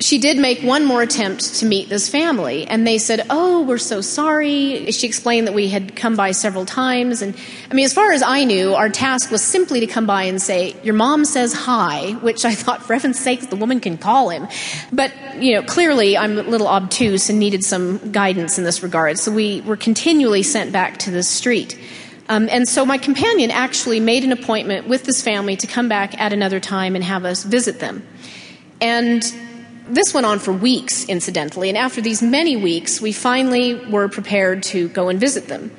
she did make one more attempt to meet this family, and they said, Oh, we're so sorry. She explained that we had come by several times. And I mean, as far as I knew, our task was simply to come by and say, Your mom says hi, which I thought, for heaven's sake, the woman can call him. But, you know, clearly I'm a little obtuse and needed some guidance in this regard. So we were continually sent back to the street. Um, and so my companion actually made an appointment with this family to come back at another time and have us visit them. And this went on for weeks, incidentally, and after these many weeks, we finally were prepared to go and visit them.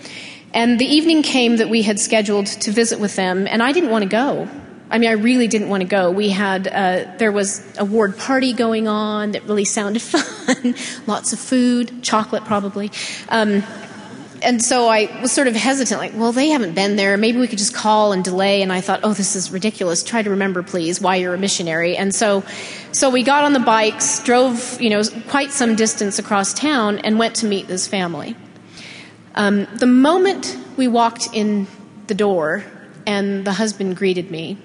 And the evening came that we had scheduled to visit with them, and I didn't want to go. I mean, I really didn't want to go. We had, uh, there was a ward party going on that really sounded fun, lots of food, chocolate probably. Um, and so I was sort of hesitant, like, well, they haven't been there. Maybe we could just call and delay. And I thought, oh, this is ridiculous. Try to remember, please, why you're a missionary. And so, so we got on the bikes, drove, you know, quite some distance across town, and went to meet this family. Um, the moment we walked in the door and the husband greeted me,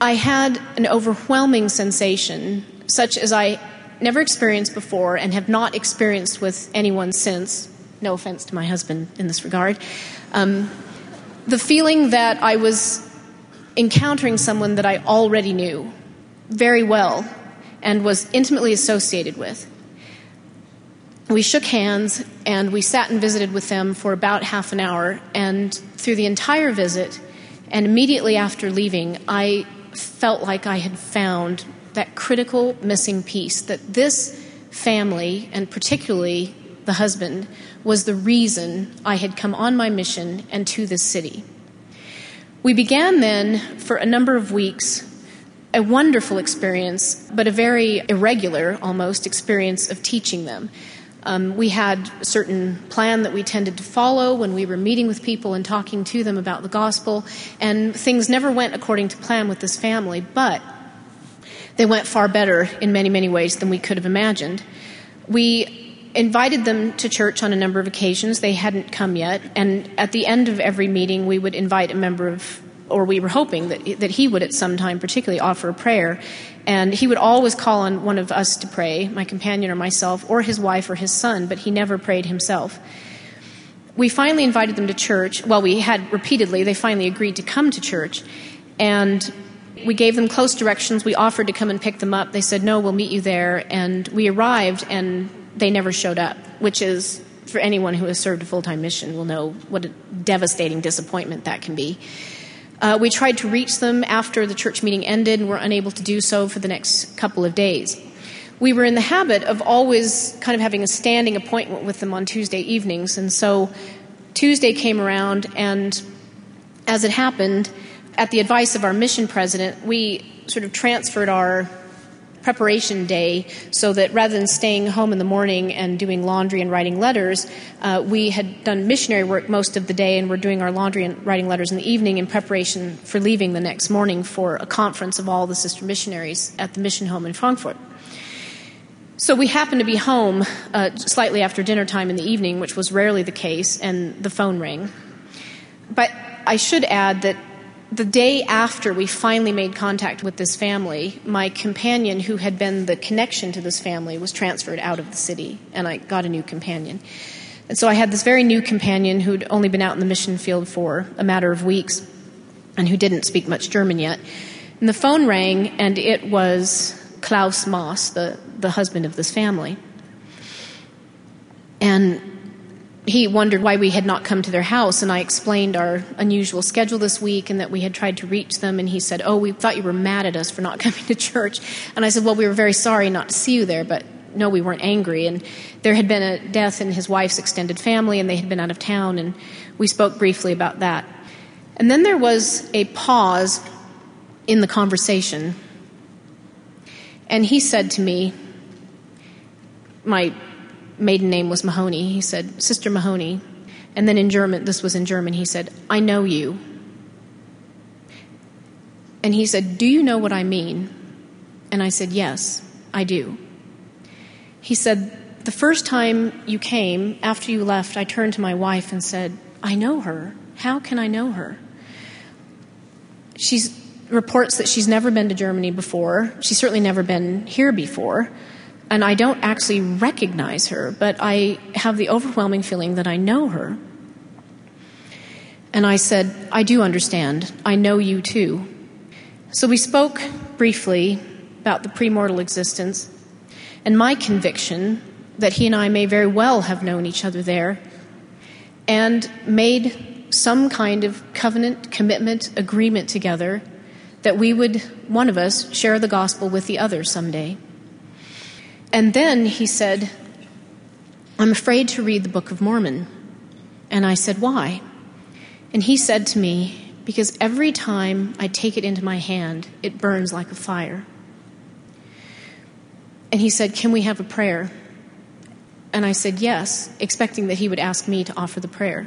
I had an overwhelming sensation, such as I never experienced before and have not experienced with anyone since no offense to my husband in this regard, um, the feeling that I was encountering someone that I already knew very well and was intimately associated with. We shook hands and we sat and visited with them for about half an hour. And through the entire visit, and immediately after leaving, I felt like I had found that critical missing piece that this family, and particularly the husband, was the reason I had come on my mission and to this city. We began then, for a number of weeks, a wonderful experience, but a very irregular almost experience of teaching them. Um, we had a certain plan that we tended to follow when we were meeting with people and talking to them about the gospel, and things never went according to plan with this family, but they went far better in many, many ways than we could have imagined. We invited them to church on a number of occasions. They hadn't come yet. And at the end of every meeting, we would invite a member of, or we were hoping that, that he would at some time particularly offer a prayer. And he would always call on one of us to pray, my companion or myself, or his wife or his son, but he never prayed himself. We finally invited them to church. Well, we had repeatedly. They finally agreed to come to church. And we gave them close directions. We offered to come and pick them up. They said, no, we'll meet you there. And we arrived, and they never showed up, which is, for anyone who has served a full time mission, will know what a devastating disappointment that can be. Uh, we tried to reach them after the church meeting ended and were unable to do so for the next couple of days. We were in the habit of always kind of having a standing appointment with them on Tuesday evenings, and so Tuesday came around, and as it happened, at the advice of our mission president, we sort of transferred our preparation day so that rather than staying home in the morning and doing laundry and writing letters, uh, we had done missionary work most of the day and were doing our laundry and writing letters in the evening in preparation for leaving the next morning for a conference of all the sister missionaries at the mission home in Frankfurt. So we happened to be home uh, slightly after dinner time in the evening, which was rarely the case, and the phone rang. But I should add that the day after we finally made contact with this family, my companion, who had been the connection to this family, was transferred out of the city, and I got a new companion. And so I had this very new companion who'd only been out in the mission field for a matter of weeks and who didn't speak much German yet. And the phone rang, and it was Klaus Moss, the, the husband of this family. And he wondered why we had not come to their house, and I explained our unusual schedule this week and that we had tried to reach them. And he said, Oh, we thought you were mad at us for not coming to church. And I said, Well, we were very sorry not to see you there, but no, we weren't angry. And there had been a death in his wife's extended family, and they had been out of town, and we spoke briefly about that. And then there was a pause in the conversation, and he said to me, My maiden name was Mahoney. He said, Sister Mahoney. And then in German, this was in German, he said, I know you. And he said, Do you know what I mean? And I said, Yes, I do. He said, The first time you came, after you left, I turned to my wife and said, I know her. How can I know her? She reports that she's never been to Germany before. She's certainly never been here before and I don't actually recognize her, but I have the overwhelming feeling that I know her. And I said, I do understand. I know you too. So we spoke briefly about the premortal existence and my conviction that he and I may very well have known each other there and made some kind of covenant, commitment, agreement together that we would, one of us, share the gospel with the other someday. And then he said, I'm afraid to read the Book of Mormon. And I said, Why? And he said to me, Because every time I take it into my hand, it burns like a fire. And he said, Can we have a prayer? And I said, Yes, expecting that he would ask me to offer the prayer.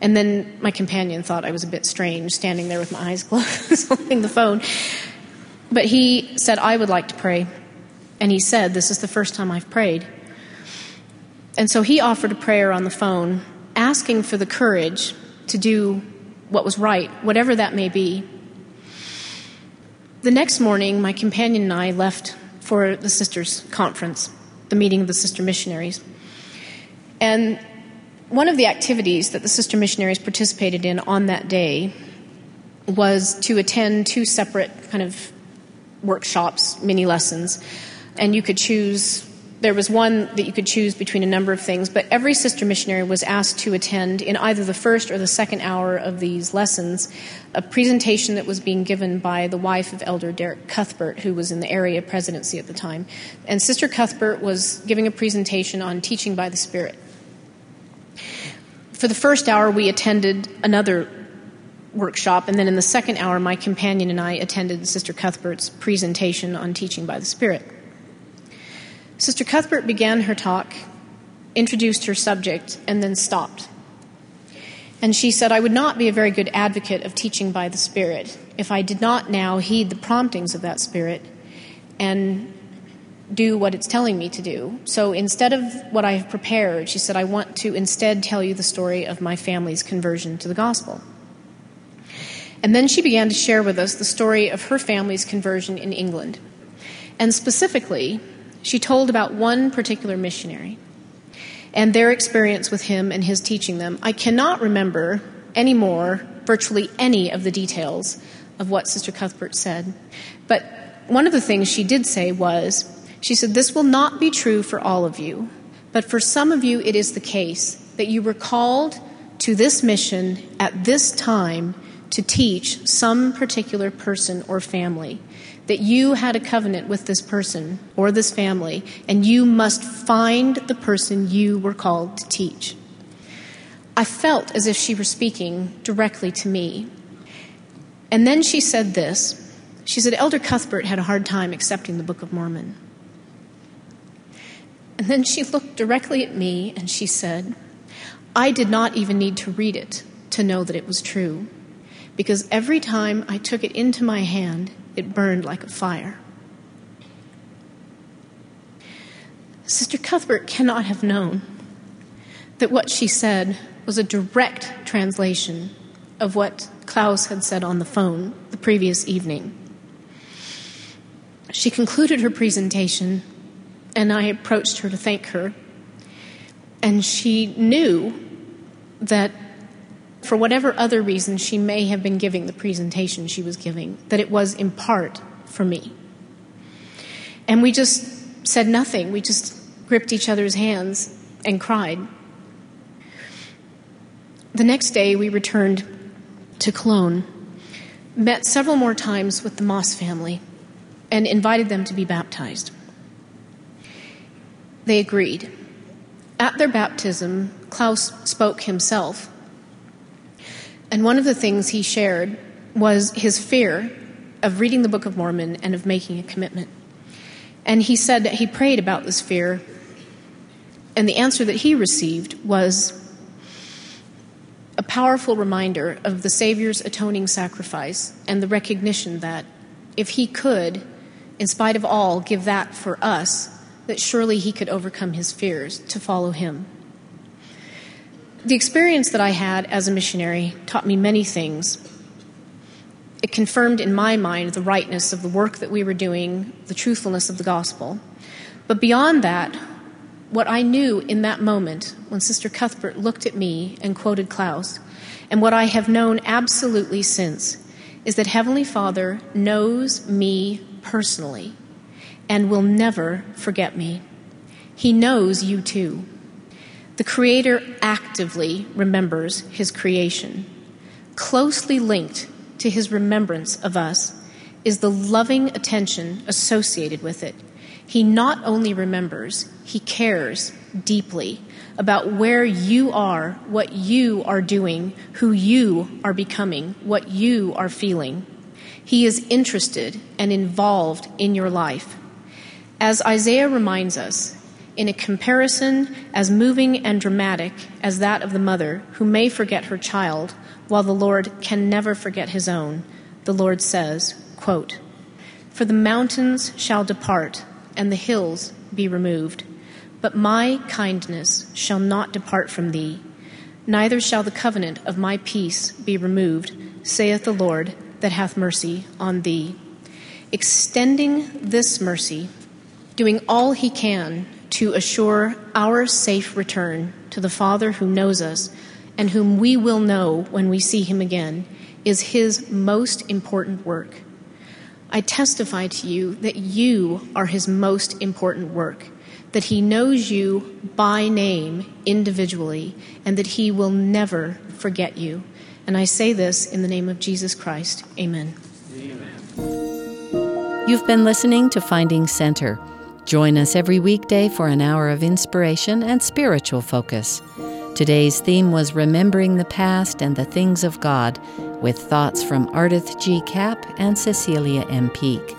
And then my companion thought I was a bit strange, standing there with my eyes closed, holding the phone. But he said, I would like to pray. And he said, This is the first time I've prayed. And so he offered a prayer on the phone, asking for the courage to do what was right, whatever that may be. The next morning, my companion and I left for the sisters' conference, the meeting of the sister missionaries. And one of the activities that the sister missionaries participated in on that day was to attend two separate kind of workshops, mini lessons and you could choose there was one that you could choose between a number of things, but every sister missionary was asked to attend in either the first or the second hour of these lessons a presentation that was being given by the wife of Elder Derek Cuthbert, who was in the area presidency at the time. And Sister Cuthbert was giving a presentation on teaching by the Spirit. For the first hour, we attended another workshop, and then in the second hour, my companion and I attended Sister Cuthbert's presentation on teaching by the Spirit. Sister Cuthbert began her talk, introduced her subject, and then stopped. And she said, I would not be a very good advocate of teaching by the Spirit if I did not now heed the promptings of that Spirit and do what it's telling me to do. So instead of what I have prepared, she said, I want to instead tell you the story of my family's conversion to the gospel. And then she began to share with us the story of her family's conversion in England. And specifically, she told about one particular missionary and their experience with him and his teaching them. I cannot remember anymore virtually any of the details of what Sister Cuthbert said, but one of the things she did say was, she said, This will not be true for all of you, but for some of you it is the case that you were called to this mission at this time to teach some particular person or family that you had a covenant with this person or this family, and you must find the person you were called to teach. I felt as if she were speaking directly to me. And then she said this She said, Elder Cuthbert had a hard time accepting the Book of Mormon. And then she looked directly at me and she said, I did not even need to read it to know that it was true, because every time I took it into my hand, it burned like a fire. Sister Cuthbert cannot have known that what she said was a direct translation of what Klaus had said on the phone the previous evening. She concluded her presentation, and I approached her to thank her. And she knew that for whatever other reason she may have been giving the presentation she was giving, that it was in part for me. And we just said nothing. We just gripped each other's hands and cried. The next day, we returned to Cologne, met several more times with the Moss family, and invited them to be baptized. They agreed. At their baptism, Klaus spoke himself. And one of the things he shared was his fear of reading the Book of Mormon and of making a commitment. And he said that he prayed about this fear, and the answer that he received was a powerful reminder of the Savior's atoning sacrifice and the recognition that if he could, in spite of all, give that for us, that surely he could overcome his fears to follow him. The experience that I had as a missionary taught me many things. It confirmed in my mind the rightness of the work that we were doing, the truthfulness of the gospel. But beyond that, what I knew in that moment when Sister Cuthbert looked at me and quoted Klaus, and what I have known absolutely since, is that Heavenly Father knows me personally and will never forget me. He knows you too. The Creator actively remembers His creation. Closely linked to His remembrance of us is the loving attention associated with it he not only remembers, he cares deeply about where you are, what you are doing, who you are becoming, what you are feeling. He is interested and involved in your life. As Isaiah reminds us, in a comparison as moving and dramatic as that of the mother who may forget her child while the Lord can never forget his own, the Lord says, quote, For the mountains shall depart and the hills be removed. But my kindness shall not depart from thee, neither shall the covenant of my peace be removed, saith the Lord that hath mercy on thee. Extending this mercy, doing all he can to assure our safe return to the Father who knows us and whom we will know when we see him again, is his most important work. I testify to you that you are his most important work, that he knows you by name individually, and that he will never forget you. And I say this in the name of Jesus Christ. Amen. Amen. You've been listening to Finding Center. Join us every weekday for an hour of inspiration and spiritual focus. Today's theme was Remembering the Past and the Things of God, with thoughts from Ardeth G. Kapp and Cecilia M. Peek.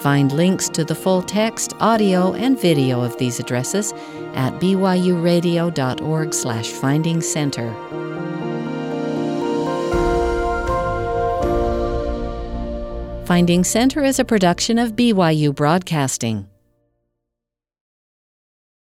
Find links to the full text, audio, and video of these addresses at byuradio.org slash finding center. Finding Center is a production of BYU Broadcasting.